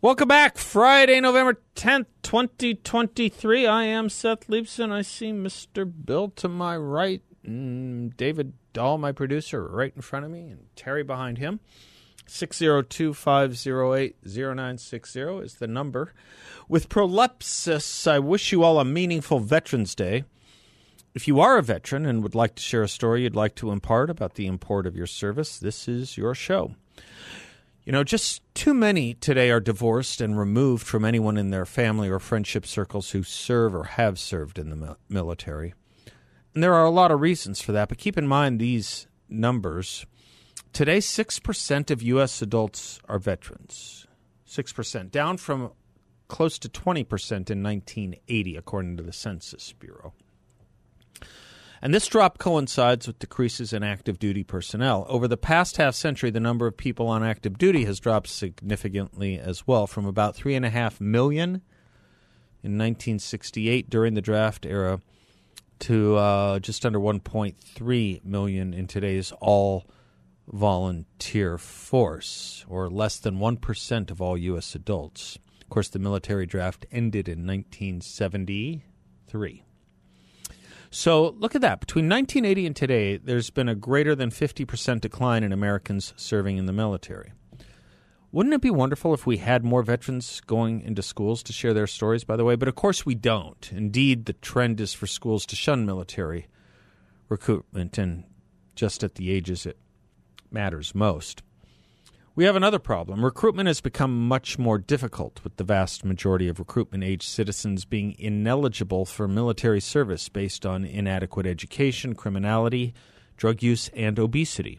Welcome back. Friday, November 10th, 2023. I am Seth Leibsohn. I see Mr. Bill to my right, and David Doll, my producer, right in front of me, and Terry behind him. 602 508 0960 is the number. With Prolepsis, I wish you all a meaningful Veterans Day. If you are a veteran and would like to share a story you'd like to impart about the import of your service, this is your show. You know, just too many today are divorced and removed from anyone in their family or friendship circles who serve or have served in the military. And there are a lot of reasons for that, but keep in mind these numbers. Today, 6% of U.S. adults are veterans. 6%, down from close to 20% in 1980, according to the Census Bureau. And this drop coincides with decreases in active duty personnel. Over the past half century, the number of people on active duty has dropped significantly as well, from about 3.5 million in 1968 during the draft era to uh, just under 1.3 million in today's all volunteer force, or less than 1% of all U.S. adults. Of course, the military draft ended in 1973. So look at that. Between 1980 and today, there's been a greater than 50% decline in Americans serving in the military. Wouldn't it be wonderful if we had more veterans going into schools to share their stories, by the way? But of course we don't. Indeed, the trend is for schools to shun military recruitment and just at the ages it matters most. We have another problem. Recruitment has become much more difficult, with the vast majority of recruitment age citizens being ineligible for military service based on inadequate education, criminality, drug use, and obesity.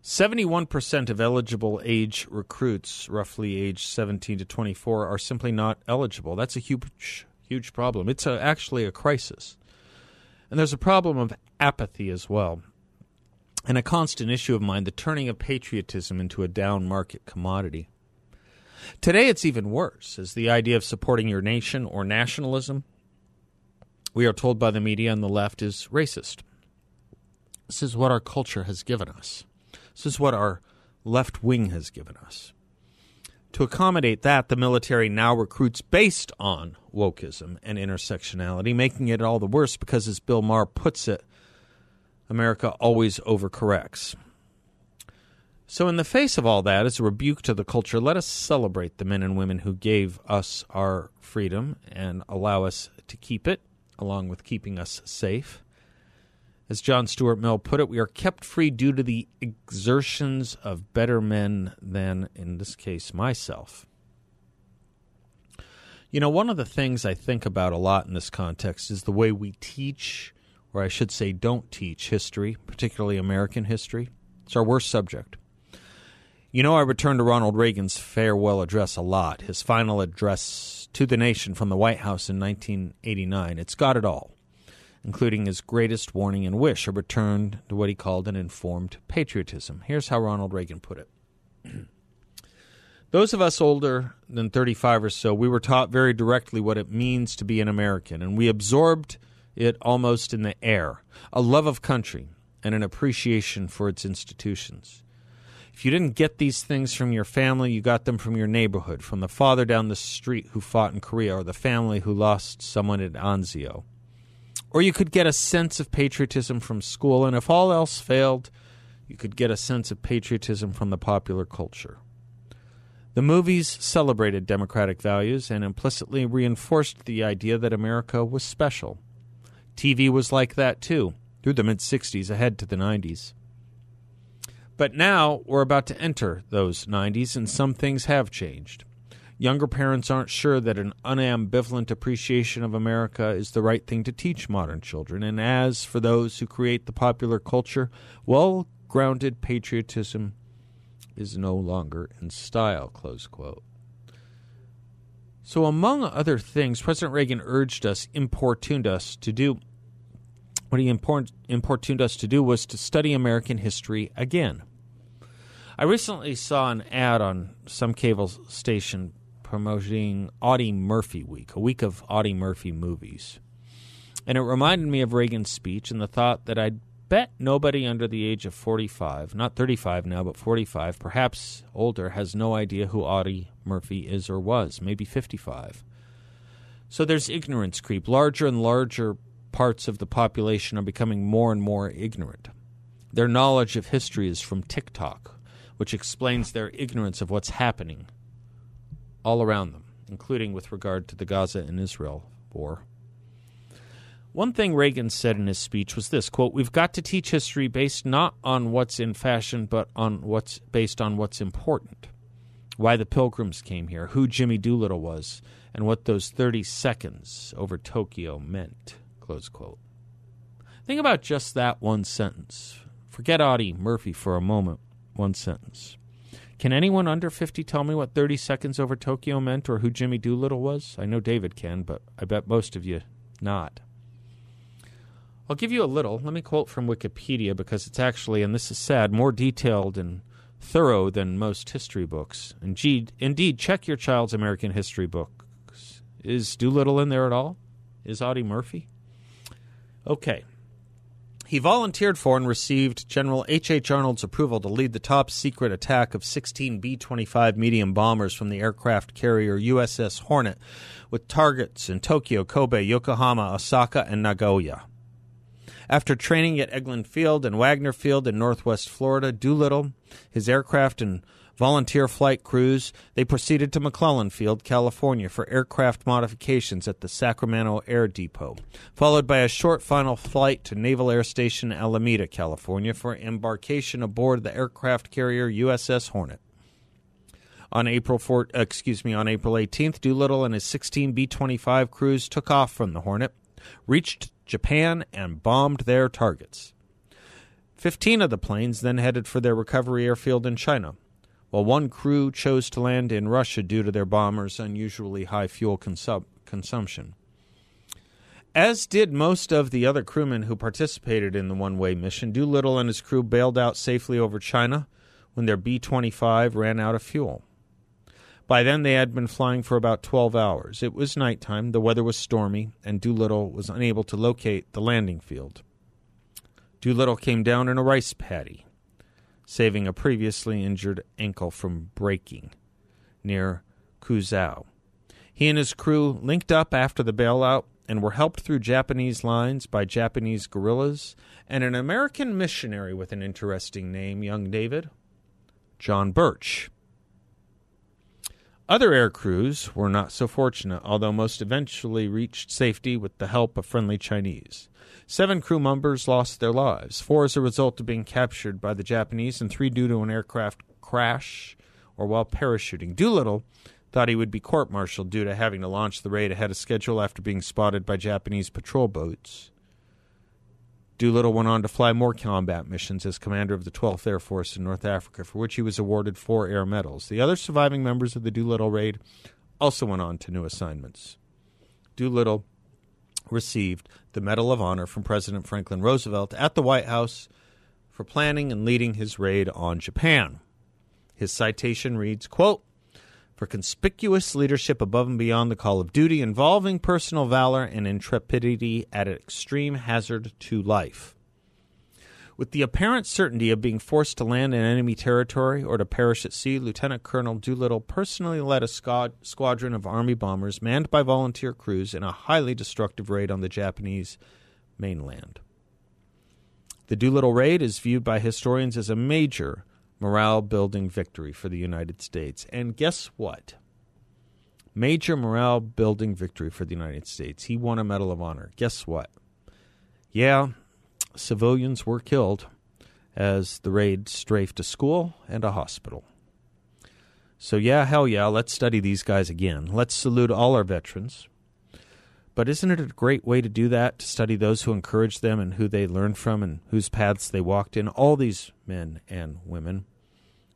71% of eligible age recruits, roughly age 17 to 24, are simply not eligible. That's a huge, huge problem. It's a, actually a crisis. And there's a problem of apathy as well and a constant issue of mine the turning of patriotism into a down market commodity. Today it's even worse, as the idea of supporting your nation or nationalism, we are told by the media on the left, is racist. This is what our culture has given us. This is what our left wing has given us. To accommodate that, the military now recruits based on wokeism and intersectionality, making it all the worse because, as Bill Maher puts it, America always overcorrects. So, in the face of all that, as a rebuke to the culture, let us celebrate the men and women who gave us our freedom and allow us to keep it, along with keeping us safe. As John Stuart Mill put it, we are kept free due to the exertions of better men than, in this case, myself. You know, one of the things I think about a lot in this context is the way we teach or I should say, don't teach history, particularly American history. It's our worst subject. You know, I return to Ronald Reagan's farewell address a lot, his final address to the nation from the White House in 1989. It's got it all, including his greatest warning and wish a return to what he called an informed patriotism. Here's how Ronald Reagan put it. Those of us older than 35 or so, we were taught very directly what it means to be an American, and we absorbed it almost in the air a love of country and an appreciation for its institutions. If you didn't get these things from your family, you got them from your neighborhood, from the father down the street who fought in Korea, or the family who lost someone at Anzio. Or you could get a sense of patriotism from school, and if all else failed, you could get a sense of patriotism from the popular culture. The movies celebrated democratic values and implicitly reinforced the idea that America was special TV was like that too, through the mid 60s ahead to the 90s. But now we're about to enter those 90s, and some things have changed. Younger parents aren't sure that an unambivalent appreciation of America is the right thing to teach modern children. And as for those who create the popular culture, well grounded patriotism is no longer in style. Close quote. So, among other things, President Reagan urged us, importuned us to do what he importuned us to do was to study American history again. I recently saw an ad on some cable station promoting Audie Murphy Week, a week of Audie Murphy movies. And it reminded me of Reagan's speech and the thought that I'd bet nobody under the age of 45, not 35 now, but 45, perhaps older, has no idea who Audie Murphy is or was, maybe 55. So there's ignorance creep. Larger and larger parts of the population are becoming more and more ignorant. Their knowledge of history is from TikTok, which explains their ignorance of what's happening all around them, including with regard to the Gaza and Israel war. One thing Reagan said in his speech was this quote, We've got to teach history based not on what's in fashion, but on what's based on what's important. Why the pilgrims came here, who Jimmy Doolittle was, and what those 30 seconds over Tokyo meant. Close quote. Think about just that one sentence. Forget Audie Murphy for a moment. One sentence. Can anyone under 50 tell me what 30 seconds over Tokyo meant or who Jimmy Doolittle was? I know David can, but I bet most of you not. I'll give you a little. Let me quote from Wikipedia because it's actually, and this is sad, more detailed and thorough than most history books. Indeed, indeed, check your child's American history books. Is Doolittle in there at all? Is Audie Murphy? Okay. He volunteered for and received General H. H. Arnold's approval to lead the top secret attack of 16 B 25 medium bombers from the aircraft carrier USS Hornet with targets in Tokyo, Kobe, Yokohama, Osaka, and Nagoya. After training at Eglin Field and Wagner Field in northwest Florida, Doolittle, his aircraft, and volunteer flight crews, they proceeded to McClellan Field, California for aircraft modifications at the Sacramento Air Depot, followed by a short final flight to Naval Air Station Alameda, California for embarkation aboard the aircraft carrier USS Hornet. On April 4, excuse me, on April 18th, Doolittle and his 16 B-25 crews took off from the Hornet, reached Japan and bombed their targets. Fifteen of the planes then headed for their recovery airfield in China, while one crew chose to land in Russia due to their bombers' unusually high fuel consum- consumption. As did most of the other crewmen who participated in the one way mission, Doolittle and his crew bailed out safely over China when their B 25 ran out of fuel. By then, they had been flying for about 12 hours. It was nighttime, the weather was stormy, and Doolittle was unable to locate the landing field. Doolittle came down in a rice paddy, saving a previously injured ankle from breaking near Quzhou. He and his crew linked up after the bailout and were helped through Japanese lines by Japanese guerrillas and an American missionary with an interesting name, young David, John Birch. Other air crews were not so fortunate, although most eventually reached safety with the help of friendly Chinese. Seven crew members lost their lives, four as a result of being captured by the Japanese, and three due to an aircraft crash or while parachuting. Doolittle thought he would be court martialed due to having to launch the raid ahead of schedule after being spotted by Japanese patrol boats. Doolittle went on to fly more combat missions as commander of the 12th Air Force in North Africa, for which he was awarded four air medals. The other surviving members of the Doolittle raid also went on to new assignments. Doolittle received the Medal of Honor from President Franklin Roosevelt at the White House for planning and leading his raid on Japan. His citation reads, quote, for conspicuous leadership above and beyond the call of duty, involving personal valor and intrepidity at extreme hazard to life. With the apparent certainty of being forced to land in enemy territory or to perish at sea, Lieutenant Colonel Doolittle personally led a squad- squadron of Army bombers manned by volunteer crews in a highly destructive raid on the Japanese mainland. The Doolittle raid is viewed by historians as a major morale building victory for the United States. And guess what? Major morale building victory for the United States. He won a Medal of Honor. Guess what? Yeah, civilians were killed as the raid strafed a school and a hospital. So, yeah, hell yeah, let's study these guys again. Let's salute all our veterans. But isn't it a great way to do that? To study those who encouraged them and who they learned from and whose paths they walked in? All these men and women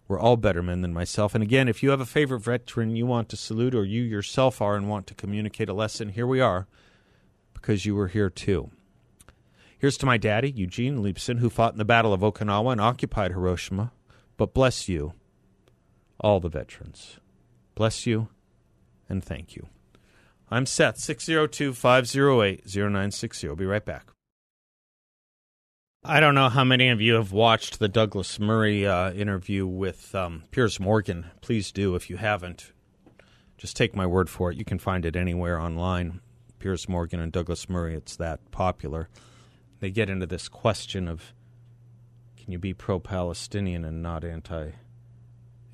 We're all better men than myself. And again, if you have a favorite veteran you want to salute, or you yourself are and want to communicate a lesson, here we are, because you were here too. Here's to my daddy, Eugene Leibsohn, who fought in the Battle of Okinawa and occupied Hiroshima. But bless you, all the veterans. Bless you and thank you. I'm Seth, 602 508 0960. Be right back. I don't know how many of you have watched the Douglas Murray uh, interview with um, Piers Morgan. Please do if you haven't. Just take my word for it. You can find it anywhere online. Piers Morgan and Douglas Murray, it's that popular. They get into this question of can you be pro Palestinian and not anti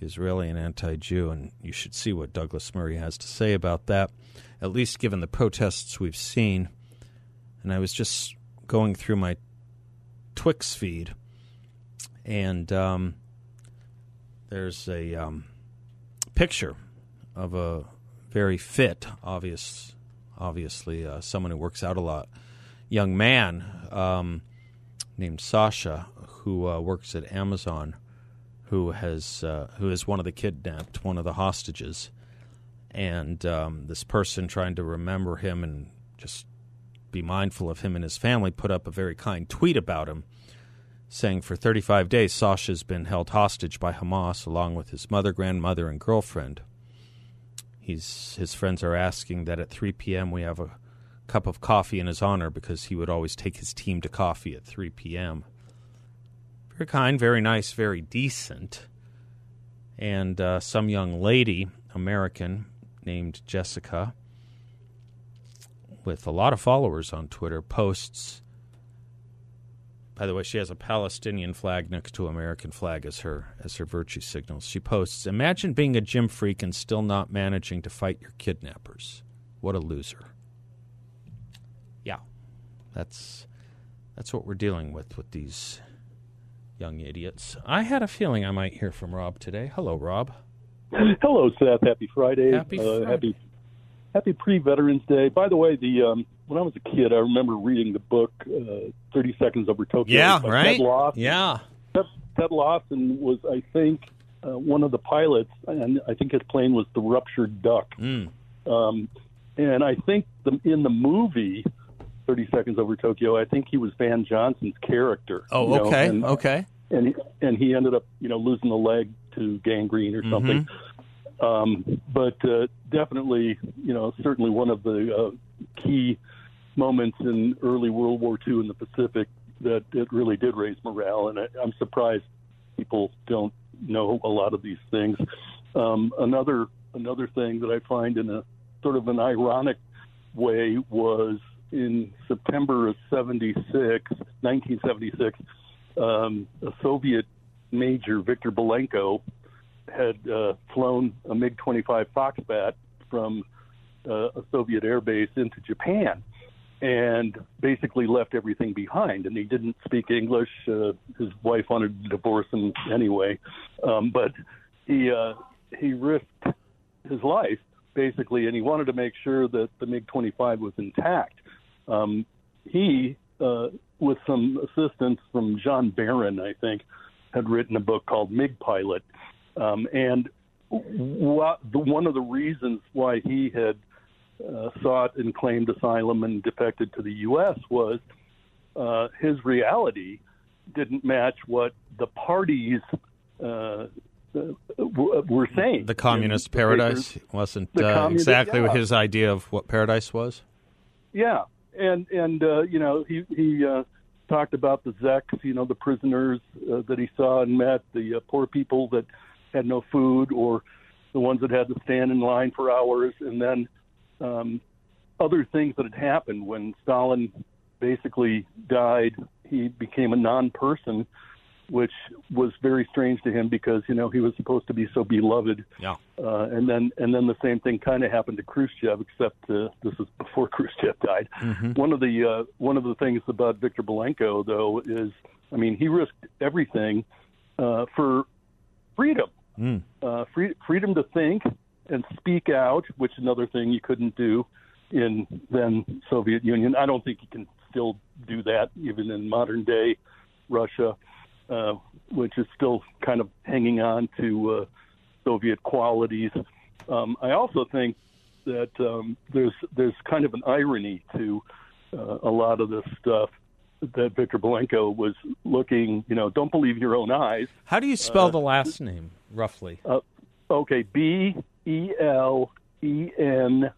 Israeli and anti Jew? And you should see what Douglas Murray has to say about that, at least given the protests we've seen. And I was just going through my Twix feed, and um, there's a um, picture of a very fit, obvious, obviously uh, someone who works out a lot, young man um, named Sasha who uh, works at Amazon, who has uh, who is one of the kidnapped, one of the hostages, and um, this person trying to remember him and just be mindful of him and his family, put up a very kind tweet about him, saying for 35 days Sasha's been held hostage by Hamas along with his mother, grandmother, and girlfriend. He's his friends are asking that at 3 p.m. we have a cup of coffee in his honor because he would always take his team to coffee at 3 p.m. Very kind, very nice, very decent. And uh, some young lady, American, named Jessica, with a lot of followers on Twitter, posts. By the way, she has a Palestinian flag next to an American flag as her as her virtue signals. She posts, "Imagine being a gym freak and still not managing to fight your kidnappers. What a loser." Yeah, that's that's what we're dealing with with these young idiots. I had a feeling I might hear from Rob today. Hello, Rob. Hello, Seth. Happy Friday. Happy uh, happy Happy pre-Veterans Day. By the way, the um, when I was a kid, I remember reading the book uh, Thirty Seconds Over Tokyo. Yeah, right. Ted Lawson. Yeah. Ted, Ted Lawson was, I think, uh, one of the pilots, and I think his plane was the Ruptured Duck. Mm. Um, and I think the, in the movie Thirty Seconds Over Tokyo, I think he was Van Johnson's character. Oh, you know, okay. and- okay. and he, and he ended up you know losing the leg to gangrene or something. Um, but uh, definitely, you know, certainly one of the uh, key moments in early World War II in the Pacific that it really did raise morale, and I, I'm surprised people don't know a lot of these things. Um, another another thing that I find in a sort of an ironic way was in September of 76, 1976, um, a Soviet major, Viktor Belenko, had uh, flown a MiG 25 Foxbat from uh, a Soviet airbase into Japan and basically left everything behind. And he didn't speak English. Uh, his wife wanted to divorce him anyway. Um, but he, uh, he risked his life, basically, and he wanted to make sure that the MiG 25 was intact. Um, he, uh, with some assistance from John Barron, I think, had written a book called MiG Pilot. Um, and what, the, one of the reasons why he had uh, sought and claimed asylum and defected to the U.S. was uh, his reality didn't match what the parties uh, uh, were saying. The communist paradise wasn't uh, exactly yeah. his idea of what paradise was. Yeah, and and uh, you know he he uh, talked about the Zeks, you know the prisoners uh, that he saw and met, the uh, poor people that had no food, or the ones that had to stand in line for hours, and then um, other things that had happened when Stalin basically died. He became a non-person, which was very strange to him because you know he was supposed to be so beloved Yeah. uh, and then and then the same thing kind of happened to Khrushchev, except uh, this is before Khrushchev died. One of the uh, one of the things about Viktor Belenko, though, is I mean he risked everything uh, for freedom, uh, free, freedom to think and speak out, which is another thing you couldn't do in then Soviet Union. I don't think you can still do that even in modern day Russia. Uh, which is still kind of hanging on to uh, Soviet qualities. Um, I also think that um, there's there's kind of an irony to uh, a lot of this stuff that Victor Belenko was looking. You know, don't believe your own eyes. How do you spell the last name, roughly? Uh, okay, B E L E N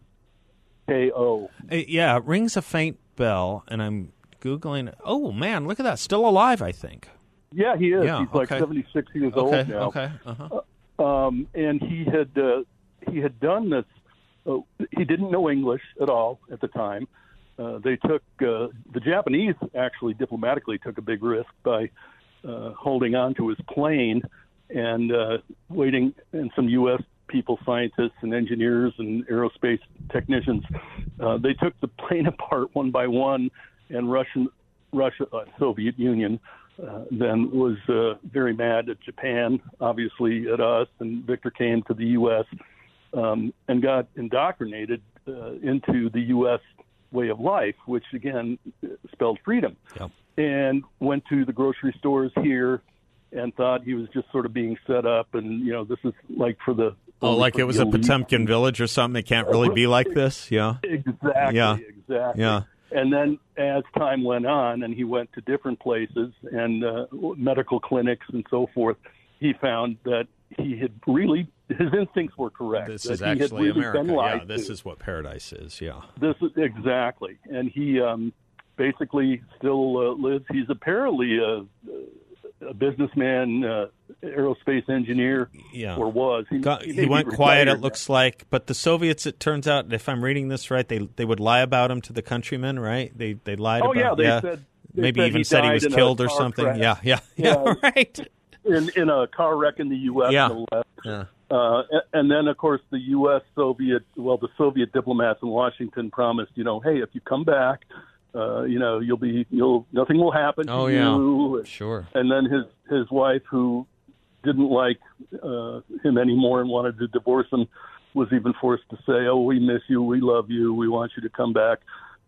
K O. Uh, yeah, it rings a faint bell, and I'm googling. Oh man, look at that! Still alive, I think. Yeah, he is. Yeah, He's like okay. 76 years Okay, old now. okay, uh-huh. um, and he had uh, he had done this. Uh, he didn't know English at all at the time. Uh, they took uh, the Japanese actually diplomatically took a big risk by uh, holding on to his plane and uh, waiting, and some U.S. people, scientists and engineers and aerospace technicians, uh, they took the plane apart one by one, and Russian Russia, uh, Soviet Union, uh, then was uh, very mad at Japan, obviously at us, and Victor came to the U.S. Um, and got indoctrinated uh, into the U.S. way of life, which again spelled freedom. Yep. And went to the grocery stores here and thought he was just sort of being set up, and you know this is like for the Oh, like it was a. Potemkin village or something. It can't really be like this. Yeah. Exactly. Yeah. Exactly. Yeah. And then as time went on, and he went to different places and uh, medical clinics and so forth, he found that he had really his instincts were correct. This is actually really America. Yeah, this to. is what paradise is. Yeah. This is exactly, and he um, basically still uh, lives. He's apparently a, a businessman, uh, aerospace engineer, Yeah. or was. He, Got, he he went quiet. It looks like, but the Soviets. It turns out, if I'm reading this right, they they would lie about him to the countrymen, right? They they lied Oh, about. yeah, they said- they maybe said even he said he was killed or something. crash. Yeah, yeah, yeah, Yeah. Right. in in a car wreck in the U.S. Yeah. no less. Yeah. Uh, and then, of course, the U.S. Soviet, well, the Soviet diplomats in Washington promised, you know, hey, if you come back, uh, you know, you'll be, you'll, nothing will happen Oh, to yeah. you. Sure. And then his his wife, who didn't like uh, him anymore and wanted to divorce him, was even forced to say, "Oh, we miss you, we love you, we want you to come back,"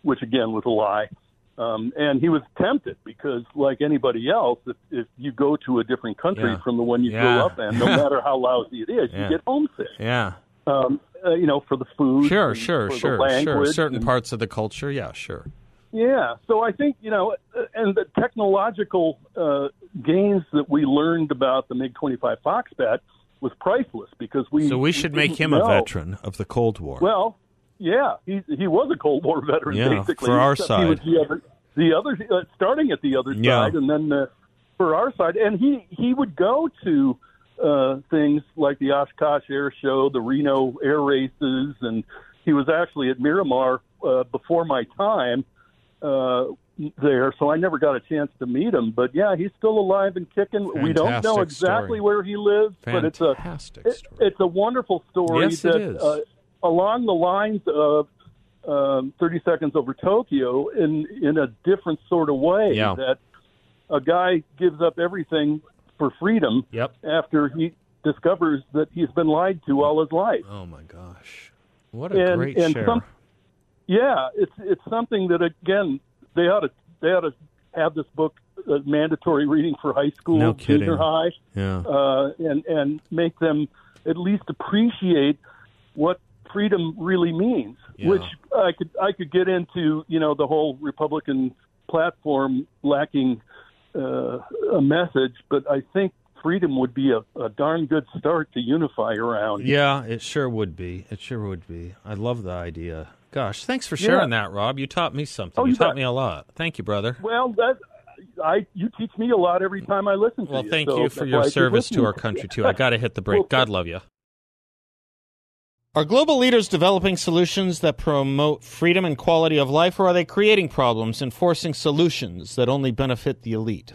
which again was a lie. Um, and he was tempted because, like anybody else, if, if you go to a different country Yeah. from the one you Yeah. grew up in, no matter how lousy it is, Yeah. you get homesick. Yeah. Um, uh, you know, for the food, Sure. Sure. for Sure. Sure. Certain and- parts of the culture. Yeah. Sure. Yeah, so I think you know, and the technological uh, gains that we learned about the MiG twenty five Foxbat was priceless because we. So we should make him a veteran of the Cold War. Well, yeah, he he was a Cold War veteran. Yeah, basically, for our except He was side. the other, the other uh, starting at the other Yeah. side, and then uh, for our side, and he he would go to uh, things like the Oshkosh Air Show, the Reno Air Races, and he was actually at Miramar uh, before my time uh, there, so I never got a chance to meet him. But yeah, he's still alive and kicking. we don't know exactly story. where he lives, but it's a Fantastic it- story. it's a wonderful story Yes, it that is. Uh, along the lines of um, 30 Seconds Over Tokyo in in a different sort of way Yeah. that a guy gives up everything for freedom Yep. after he discovers that he's been lied to all his life. Oh my gosh. What a And- great and share. some- Yeah, it's it's something that again they ought to they ought to have this book uh, mandatory reading for high school, No junior high, yeah. uh, and and make them at least appreciate what freedom really means. Yeah. Which I could I could get into, you know, the whole Republican platform lacking uh, a message, but I think freedom would be a, a darn good start to unify around. Yeah, it sure would be. It sure would be. I love the idea. Gosh, thanks for sharing that, Rob. You taught me something. Oh, you you taught me a lot. Thank you, brother. Well, that I you teach me a lot every time I listen to Well, you. thank so you for your why I keep service to our country, too. I got to hit the break. God love you. Are global leaders developing solutions that promote freedom and quality of life, or are they creating problems and forcing solutions that only benefit the elite?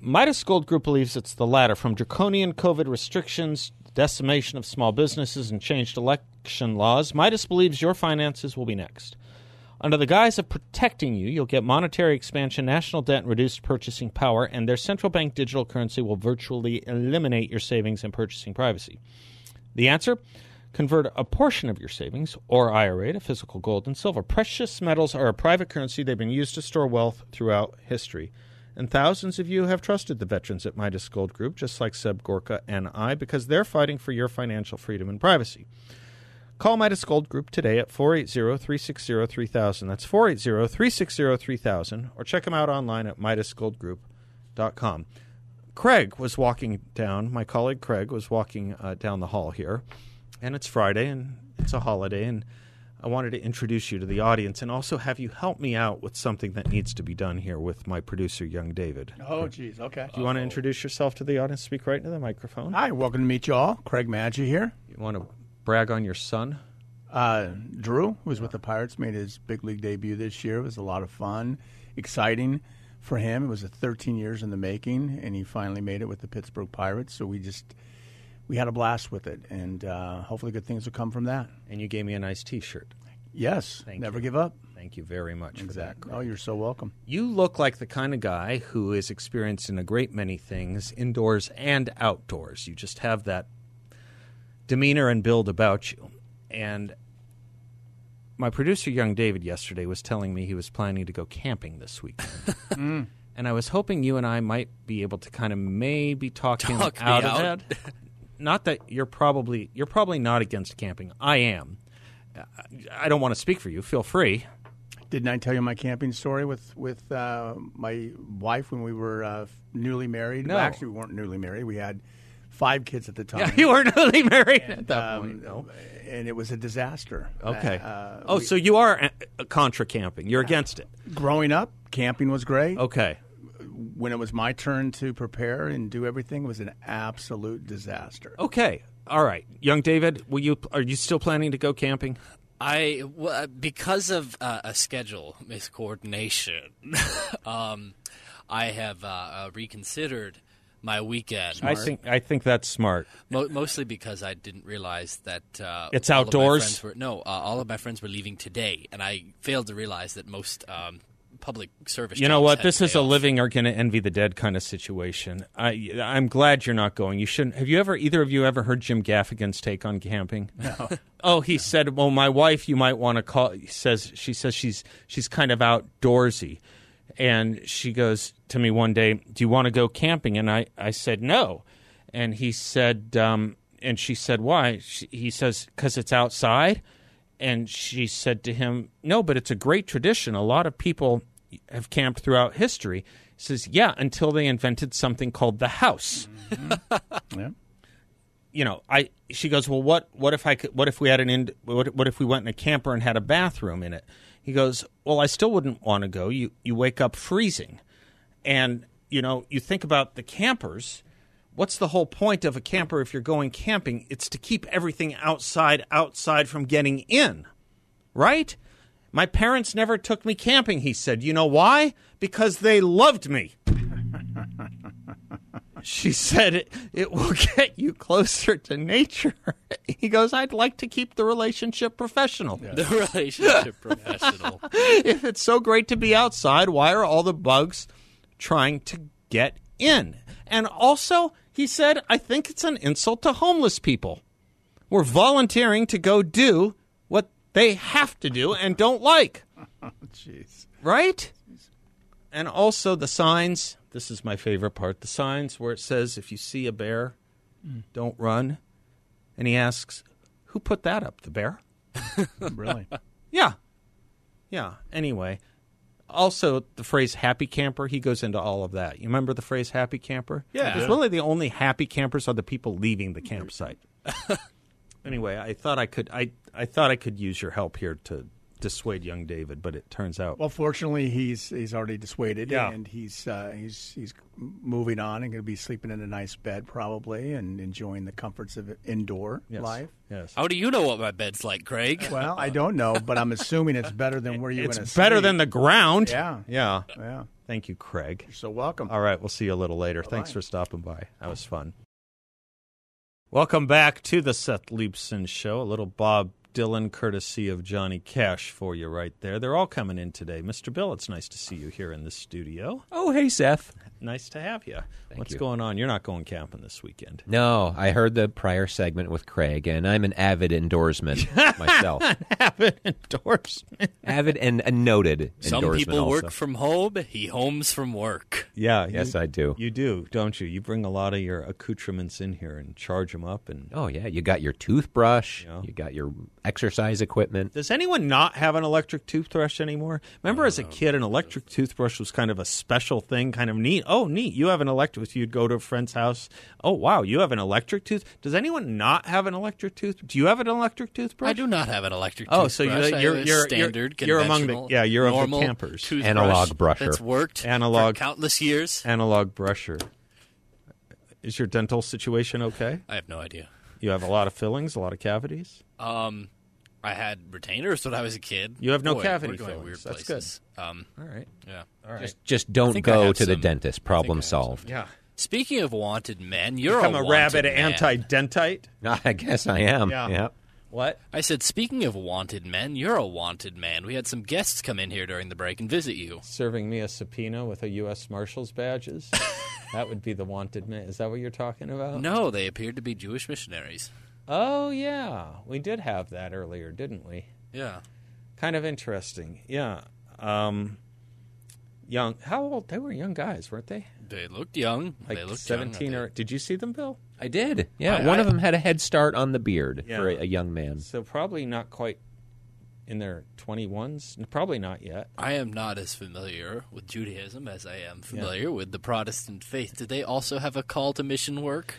Midas Gold Group believes it's the latter. From draconian COVID restrictions, decimation of small businesses, and changed election laws, Midas believes your finances will be next. Under the guise of protecting you, you'll get monetary expansion, national debt, and reduced purchasing power, and their central bank digital currency will virtually eliminate your savings and purchasing privacy. The answer? Convert a portion of your savings or IRA to physical gold and silver. Precious metals are a private currency. They've been used to store wealth throughout history. And thousands of you have trusted the veterans at Midas Gold Group, just like Seb Gorka and I, because they're fighting for your financial freedom and privacy. Call Midas Gold Group today at 480-360-3000. That's 480-360-3000. Or check them out online at midasgoldgroup.com. Craig was walking down, my colleague Craig was walking uh, down the hall here, and it's Friday and it's a holiday, and I wanted to introduce you to the audience and also have you help me out with something that needs to be done here with my producer, Young David. Oh, geez. Okay. Do you want to introduce yourself to the audience? Speak right into the microphone. Hi, welcome to meet you all. Craig Maggi here. You want to brag on your son? Uh, Drew, who was with the Pirates, made his big league debut this year. It was a lot of fun, exciting for him. It was a 13 years in the making, and he finally made it with the Pittsburgh Pirates. So we just we had a blast with it, and uh, hopefully good things will come from that. And you gave me a nice T-shirt. Yes, Thank never you. give up. Thank you very much. Exactly. Oh, you're so welcome. You look like the kind of guy who is experiencing a great many things indoors and outdoors. You just have that demeanor and build about you. And my producer, Young David, yesterday was telling me he was planning to go camping this weekend. And I was hoping you and I might be able to kind of maybe talk, Talk me out, out? of that. Not that you're probably you're probably not against camping. I am. I don't want to speak for you. Feel free. Didn't I tell you my camping story with with uh, my wife when we were uh, newly married? No. Well, actually, we weren't newly married. We had five kids at the time. Yeah, you were newly married at that Um, point. No. and it was a disaster. Okay. Uh, oh, so you are uh, contra camping. You're against it. growing up, camping was great. Okay. When it was my turn to prepare and do everything, it was an absolute disaster. Okay. All right. Young David, will you are you still planning to go camping? I well, because of uh, a schedule miscoordination, um, I have uh, uh, reconsidered my weekend. I think I think that's smart. Mo- mostly because I didn't realize that uh, It's all of my outdoors? friends were- no, uh, all of my friends were leaving today, and I failed to realize that most um, public service. You know what? had This is a living are going to envy the dead kind of situation. I I'm glad you're not going. You shouldn't. Have you ever either of you ever heard Jim Gaffigan's take on camping? No. oh, he said, "Well, my wife, you might want to call." He says she says she's she's kind of outdoorsy, and she goes to me one day, "Do you want to go camping?" And I I said no, and he said, um, and she said, "Why?" She, he says, "Because it's outside." And she said to him, No, but it's a great tradition. A lot of people have camped throughout history. He says, Yeah, until they invented something called the house. Yeah. You know, I she goes, Well what what if I could what if we had an in, what, what if we went in a camper and had a bathroom in it? He goes, Well, I still wouldn't want to go. You you wake up freezing. And, you know, you think about the campers. What's the whole point of a camper if you're going camping? It's to keep everything outside outside from getting in right? My parents never took me camping, he said. You know why? Because they loved me. she said, it, it will get you closer to nature. he goes, I'd like to keep the relationship professional. the relationship professional. if it's so great to be outside, why are all the bugs trying to get in? And also, he said, I think it's an insult to homeless people. We're volunteering to go do what they have to do and don't like. Jeez. Right? And also the signs. This is my favorite part. The signs where it says, if you see a bear, mm. don't run. And he asks, who put that up? The bear? Really? Yeah. Yeah. Anyway, also the phrase happy camper, he goes into all of that. You remember the phrase happy camper? Yeah. Because really the only happy campers are the people leaving the campsite. anyway, I thought I could I, I thought I could use your help here to dissuade young David, but it turns out Well, fortunately, he's he's already dissuaded, Yeah. and he's uh, he's he's moving on and going to be sleeping in a nice bed probably, and enjoying the comforts of indoor yes. life. Yes. How do you know what my bed's like, Craig? Well, I don't know, but I'm assuming it's better than where you're going It's better than the ground. Yeah. Yeah. Yeah. Thank you, Craig. You're so welcome. All right, we'll see you a little later. Thanks for stopping by. That was fun. Welcome back to the Seth Leibsohn Show. A little Bob Dylan courtesy of Johnny Cash for you right there. They're all coming in today. Mr. Bill, it's nice to see you here in the studio. Oh, hey, Seth. Nice to have you. What's you. going on? You're not going camping this weekend. No, I heard the prior segment with Craig, and I'm an avid endorsement myself. have an endorsement. avid and a noted Some endorsement people work also. from home. He homes from work. Yeah. Yes, I do. You do, don't you? You bring a lot of your accoutrements in here and charge them up. And Oh yeah, you got your toothbrush, Yeah. you got your exercise equipment. does anyone not have an electric toothbrush anymore? Remember, as a kid, an electric toothbrush was kind of a special thing, kind of neat. Oh, neat! You have an electric. You'd go to a friend's house. Oh, wow! You have an electric tooth. Does anyone not have an electric tooth? Do you have an electric toothbrush? I do not have an electric Oh, so you're- you're- you're- standard, you're among the- yeah, you're of the campers. toothbrush Analog brusher. That's worked Analog- for countless years. Analog brusher. Is your dental situation okay? I have no idea. You have a lot of fillings, a lot of cavities. Um, I had retainers when I was a kid. You have no Boy, cavity we're going fillings. weird That's places. Um, All right. yeah. All right. Just just don't think I go have to the some- dentist. I think I Problem have solved. yeah. Speaking of wanted men, you're Become a, a, wanted rabid man. anti-dentite. I guess I am. Yeah. yeah. What? I said, speaking of wanted men, you're a wanted man. We had some guests come in here during the break and visit you. Serving me a subpoena with a U.S. Marshals badges. that would be the wanted man. Is that what you're talking about? No, they appeared to be Jewish missionaries. Oh yeah, we did have that earlier, didn't we? Yeah. Kind of interesting. Yeah. Um, young. How old? They were young guys, weren't they? They looked young. Like they looked seventeen young. or? Did you see them, Bill? I did. Yeah, I- one I- of them had a head start on the beard Yeah. for a, a young man. So probably not quite in their twenty ones. Probably not yet. I am not as familiar with Judaism as I am familiar with the Protestant faith. Did they also have a call to mission work?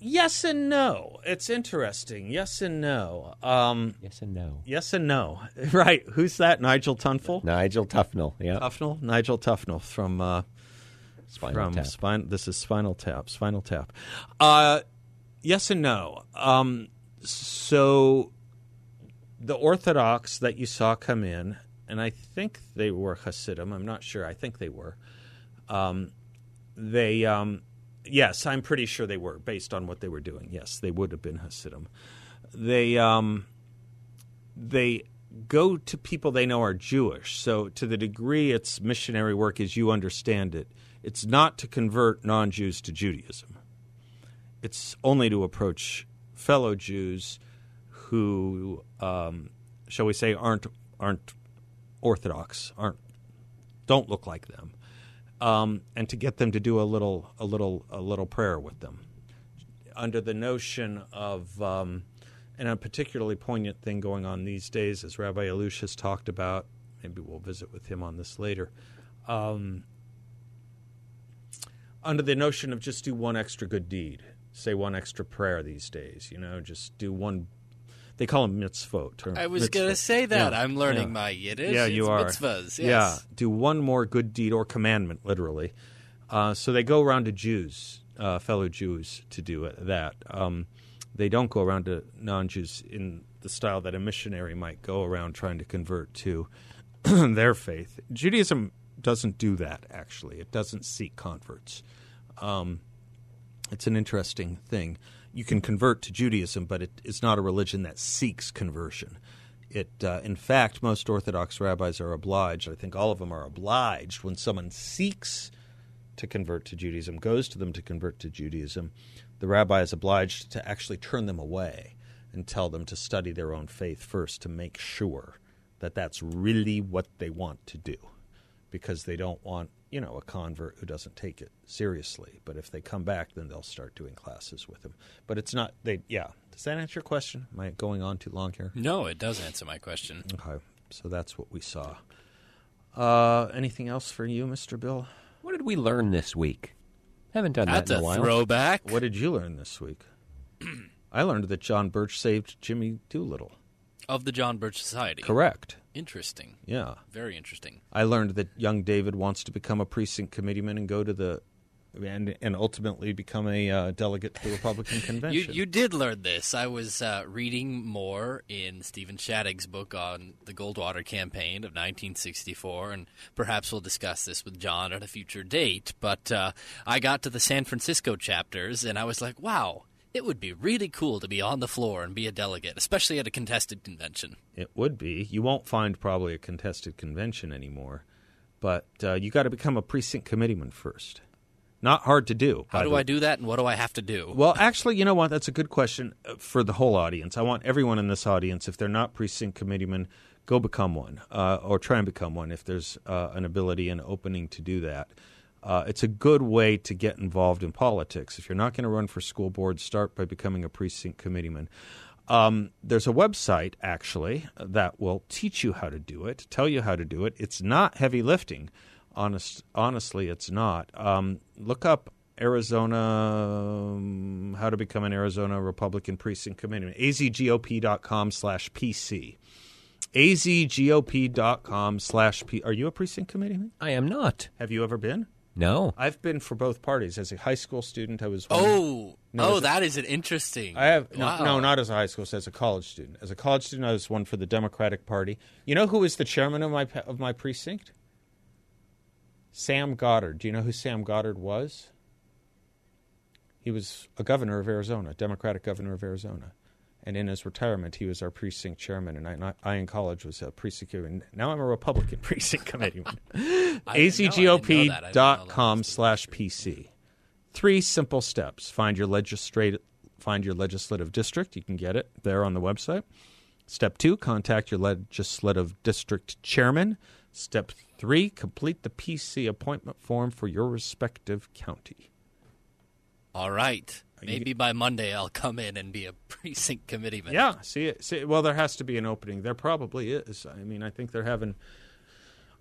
Yes and no. It's interesting. Yes and no. Um, Yes and no. yes and no. Right. Who's that? Nigel Tunfel. Nigel Tufnell. Yeah. Tufnell. Nigel Tufnell from uh, Spinal from Tap. spine. This is Spinal Tap. Spinal Tap. Uh, yes and no. Um, so the Orthodox that you saw come in, and I think they were Hasidim. I'm not sure. I think they were. Um, they, um, yes, I'm pretty sure they were based on what they were doing. Yes, they would have been Hasidim. They, um, they go to people they know are Jewish. So, to the degree it's missionary work as you understand it, it's not to convert non Jews to Judaism. It's only to approach fellow Jews who, um, shall we say, aren't aren't Orthodox, aren't don't look like them, um, and to get them to do a little a little a little prayer with them, under the notion of um, and a particularly poignant thing going on these days, as Rabbi Alush has talked about. Maybe we'll visit with him on this later. Um, under the notion of just do one extra good deed, say one extra prayer these days. You know, just do one. They call them mitzvot. I was going to say that. Yeah, I'm learning yeah. my Yiddish. Yeah, It's you are. Mitzvahs, yes. Yeah, do one more good deed or commandment, literally. Uh, so they go around to Jews, uh, fellow Jews, to do that. Um, they don't go around to non-Jews in the style that a missionary might go around trying to convert to their faith. Judaism doesn't do that. Actually, it doesn't seek converts. Um, it's an interesting thing. You can convert to Judaism, but it is not a religion that seeks conversion. It, uh, in fact, most Orthodox rabbis are obliged. I think all of them are obliged when someone seeks to convert to Judaism, goes to them to convert to Judaism. The rabbi is obliged to actually turn them away and tell them to study their own faith first to make sure that that's really what they want to do because they don't want you know a convert who doesn't take it seriously. But if they come back then they'll start doing classes with them but it's not they yeah. Does that answer your question? Am i going on too long here? No, it does answer my question. okay. So that's what we saw. Uh anything else for you mr bill? What did we learn this week? Haven't done That's that in a a while. throwback. what did you learn this week? I learned that john birch saved jimmy doolittle. Of the John Birch Society. correct Interesting. yeah Very interesting. I learned that young David wants to become a precinct committeeman and go to the and and ultimately become a uh, delegate to the Republican You, convention. you did learn this. I was uh, reading more in Stephen Shadegg's book on the Goldwater campaign of 1964, and perhaps we'll discuss this with John at a future date. But uh, I got to the San Francisco chapters, and I was like, wow, it would be really cool to be on the floor and be a delegate, especially at a contested convention. It would be. You won't find probably a contested convention anymore, but uh, you got to become a precinct committeeman first. Not hard to do. How do I do that, and what do I have to do? Well, actually, you know what? That's a good question uh, for the whole audience. I want everyone in this audience, if they're not precinct committeemen, go become one, uh, or try and become one if there's uh, an ability and opening to do that. Uh, it's a good way to get involved in politics. If you're not going to run for school board, start by becoming a precinct committeeman. Um, there's a website actually that will teach you how to do it, tell you how to do it. It's not heavy lifting. Honest, honestly, it's not. Um, look up Arizona, um, how to become an Arizona Republican precinct committeeman. azgop.com slash PC. azgop.com slash P. Are you a precinct committeeman? I am not. Have you ever been? No. I've been for both parties. As a high school student, I was. one- oh, No, oh, is it- that is an interesting. I have no, Wow. no, not as a high school, as a college student. As a college student, I was one for the Democratic Party. You know who was the chairman of my of my precinct? Sam Goddard. Do you know who Sam Goddard was? He was a governor of Arizona, Democratic governor of Arizona, and in his retirement, he was our precinct chairman. And I, and I- in college was a precinct. And now I'm a Republican precinct committeeman. I didn't know- I didn't know that. I didn't know that azgop.com was- slash PC. Three simple steps. Find your legislative find your legislative district. You can get it there on the website. Step two, contact your legislative district chairman. Step three, complete the PC appointment form for your respective county. All right. Maybe by Monday I'll come in and be a precinct committeeman. Yeah, see it. See, well, there has to be an opening. There probably is. I mean, I think they're having.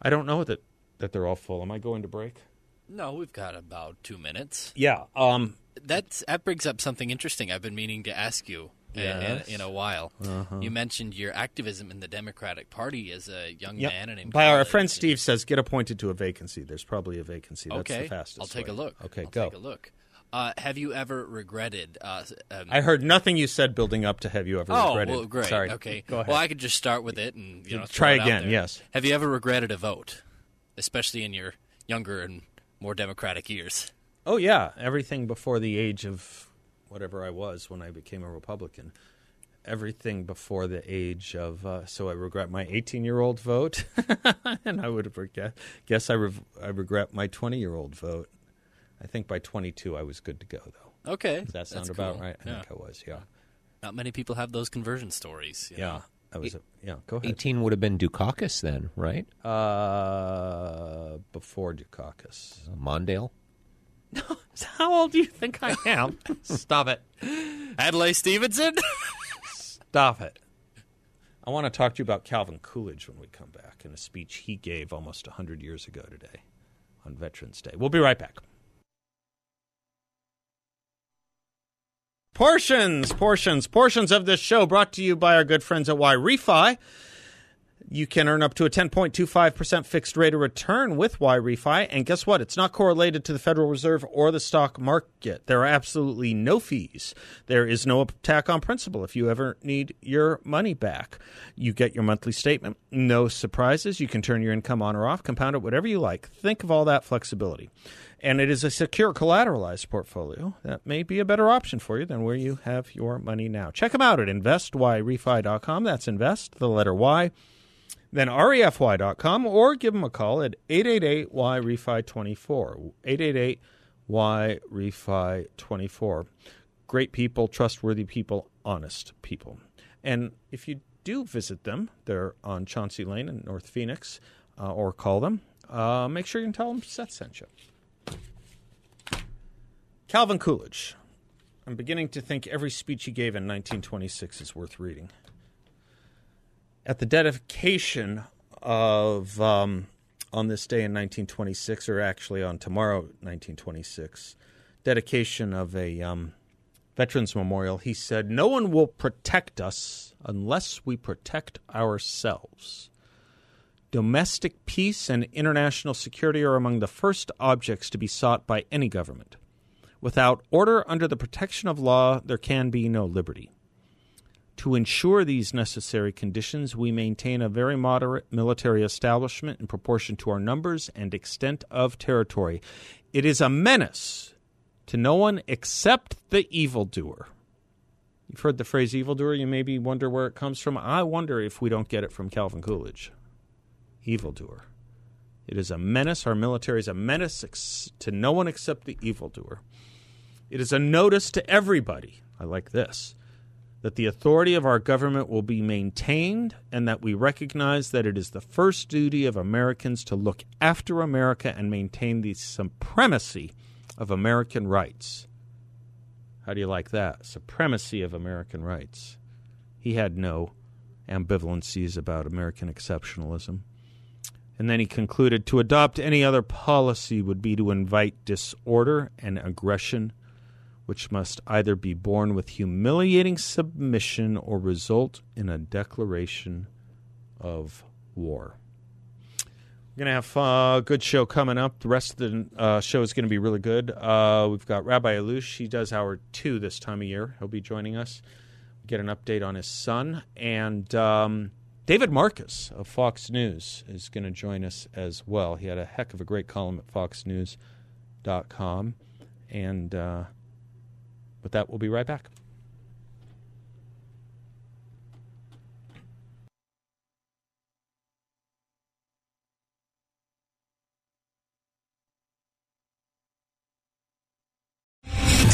I don't know that that they're all full. Am I going to break? No, we've got about two minutes. Yeah. Um. That's that brings up something interesting. I've been meaning to ask you in- Yes. in, in a while. You mentioned your activism in the Democratic Party as a young Yep. man and By our friend Steve says, get appointed to a vacancy. There's probably a vacancy. That's Okay, the fastest. I'll take way. a look. Okay, I'll go. Take a look. Uh, have you ever regretted? Uh, um, I heard nothing you said building up to have you ever oh, regretted. well, great. Sorry. Okay. Go ahead. Well, I could just start with it and you know Try again, yes. Have you ever regretted a vote, especially in your younger and more democratic years? oh yeah, everything before the age of whatever I was when I became a Republican. Everything before the age of uh, so I regret my 18 year old vote, and I would have regret, guess I rev- I regret my 20 year old vote. I think by 22 I was good to go though. Okay, Does that sound that's about cool. right? I Yeah. think I was. Yeah. Not many people have those conversion stories. you Yeah. know. I was. A, yeah. Go ahead. 18 would have been Dukakis then, right? Uh, before Dukakis. Mondale? No, How old do you think I am? Stop it. Adlai Stevenson. Stop it. I want to talk to you about Calvin Coolidge when we come back in a speech he gave almost 100 years ago today on Veterans Day. We'll be right back. Portions, portions, portions of this show brought to you by our good friends at Yrefy. You can earn up to a 10.25% fixed rate of return with Yrefy. And guess what? It's not correlated to the Federal Reserve or the stock market. There are absolutely no fees. There is no attack on principal if you ever need your money back. You get your monthly statement, no surprises. You can turn your income on or off, compound it, whatever you like. Think of all that flexibility. And it is a secure collateralized portfolio that may be a better option for you than where you have your money now. Check them out at investyrefy.com. That's invest, the letter Y then refy.com or give them a call at 888-Y-REFI24. 888-Y-REFI24. Great people, trustworthy people, honest people. And if you do visit them, they're on Chauncey Lane in North Phoenix, uh, or call them, uh, make sure you can tell them Seth sent you. Calvin Coolidge. I'm beginning to think every speech he gave in 1926 is worth reading at the dedication of um, on this day in 1926, or actually on tomorrow, 1926, dedication of a um, veterans memorial. He said, "No one will protect us unless we protect ourselves." Domestic peace and international security are among the first objects to be sought by any government. Without order under the protection of law, there can be no liberty. To ensure these necessary conditions, we maintain a very moderate military establishment in proportion to our numbers and extent of territory. It is a menace to no one except the evildoer. You've heard the phrase evildoer. You maybe wonder where it comes from. I wonder if we don't get it from Calvin Coolidge. Evildoer. It is a menace. Our military is a menace ex- to no one except the evildoer. It is a notice to everybody. I like this that the authority of our government will be maintained and that we recognize that it is the first duty of Americans to look after America and maintain the supremacy of American rights. How do you like that? Supremacy of American rights. He had no ambivalencies about American exceptionalism. And then he concluded to adopt any other policy would be to invite disorder and aggression which must either be borne with humiliating submission or result in a declaration of war. We're going to have a good show coming up. The rest of the uh, show is going to be really good. Uh, we've got Rabbi Allouche. He does hour two this time of year. He'll be joining us. We get an update on his son. And um, David Marcus of Fox News is going to join us as well. He had a heck of a great column at foxnews.com. And uh, with that, we'll be right back.